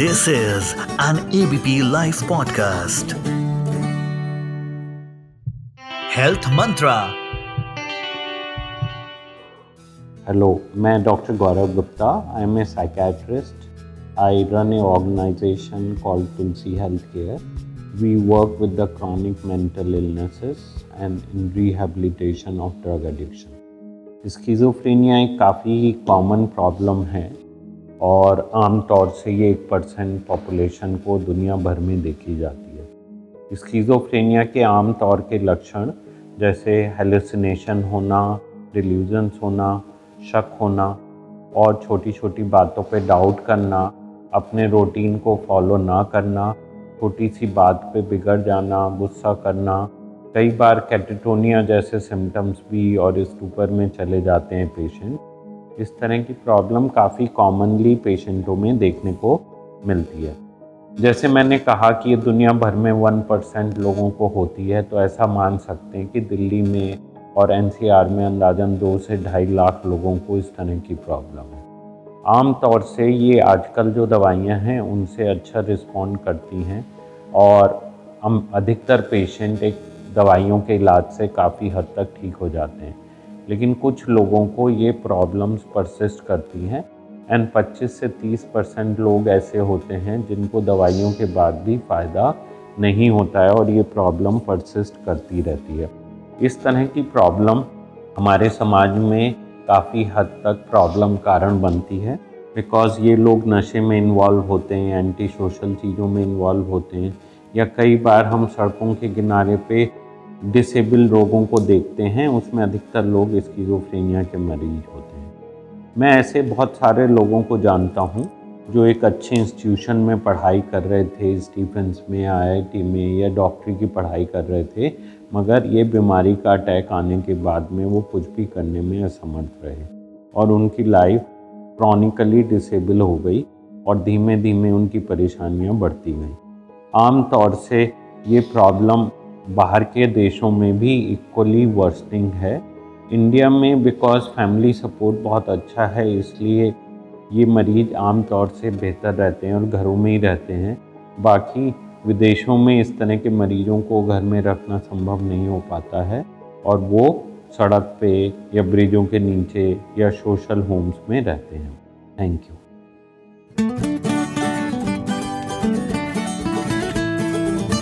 This is an ABP Life podcast. Health Mantra. Hello, मैं doctor Gaurav Gupta I am a psychiatrist I run a organization called Tulsi health care we work with the chronic mental illnesses and in rehabilitation of drug addiction schizophrenia एक काफ़ी common problem है। और आम तौर से ये एक percent population को दुनिया भर में देखी जाती है। स्कीज़ोफ्रेनिया के आम तौर के लक्षण जैसे हेलुसिनेशन होना डिल्यूजन्स होना, शक होना और छोटी छोटी बातों पे डाउट करना, अपने रूटीन को फॉलो ना करना छोटी सी बात पे बिगड़ जाना, गुस्सा करना, कई बार कैटेटोनिया जैसे सिम्टम्स भी और इस ऊपर में चले जाते हैं पेशेंट इस तरह की प्रॉब्लम काफ़ी कॉमनली पेशेंटों में देखने को मिलती है। जैसे मैंने कहा कि ये दुनिया भर में वन परसेंट लोगों को होती है तो ऐसा मान सकते हैं कि दिल्ली में और एनसीआर में अंदाजन दो से ढाई लाख लोगों को इस तरह की प्रॉब्लम है। आम तौर से ये आजकल जो दवाइयाँ हैं, उनसे अच्छा रिस्पॉन्ड करती हैं और हम अधिकतर पेशेंट एक दवाइयों के इलाज से काफ़ी हद तक ठीक हो जाते हैं। लेकिन कुछ लोगों को ये प्रॉब्लम्स परसिस्ट करती हैं एंड 25 से 30 परसेंट लोग ऐसे होते हैं जिनको दवाइयों के बाद भी फ़ायदा नहीं होता है और ये प्रॉब्लम परसिस्ट करती रहती है। इस तरह की प्रॉब्लम हमारे समाज में काफ़ी हद तक प्रॉब्लम कारण बनती है बिकॉज़ ये लोग नशे में इन्वॉल्व होते हैं एंटी सोशल चीज़ों में इन्वॉल्व होते हैं या कई बार हम सड़कों के किनारे पे डिसेबल रोगों को देखते हैं, उसमें अधिकतर लोग स्कीज़ोफ्रेनिया के मरीज़ होते हैं। मैं ऐसे बहुत सारे लोगों को जानता हूँ, जो एक अच्छे इंस्टीट्यूशन में पढ़ाई कर रहे थे स्टीफेंस में आईआईटी में, या डॉक्टरी की पढ़ाई कर रहे थे, मगर ये बीमारी का अटैक आने के बाद में वो कुछ भी करने में असमर्थ रहे। और उनकी लाइफ क्रॉनिकली डिसेबल हो गई, और धीमे धीमे उनकी परेशानियाँ बढ़ती गई। आम तौर से ये प्रॉब्लम बाहर के देशों में भी इक्वली वर्स्टिंग है। इंडिया में बिकॉज़ फैमिली सपोर्ट बहुत अच्छा है, इसलिए ये मरीज़ आम तौर से बेहतर रहते हैं और घरों में ही रहते हैं। बाकी विदेशों में इस तरह के मरीजों को घर में रखना संभव नहीं हो पाता है और वो सड़क पे या ब्रिजों के नीचे या सोशल होम्स में रहते हैं। Thank you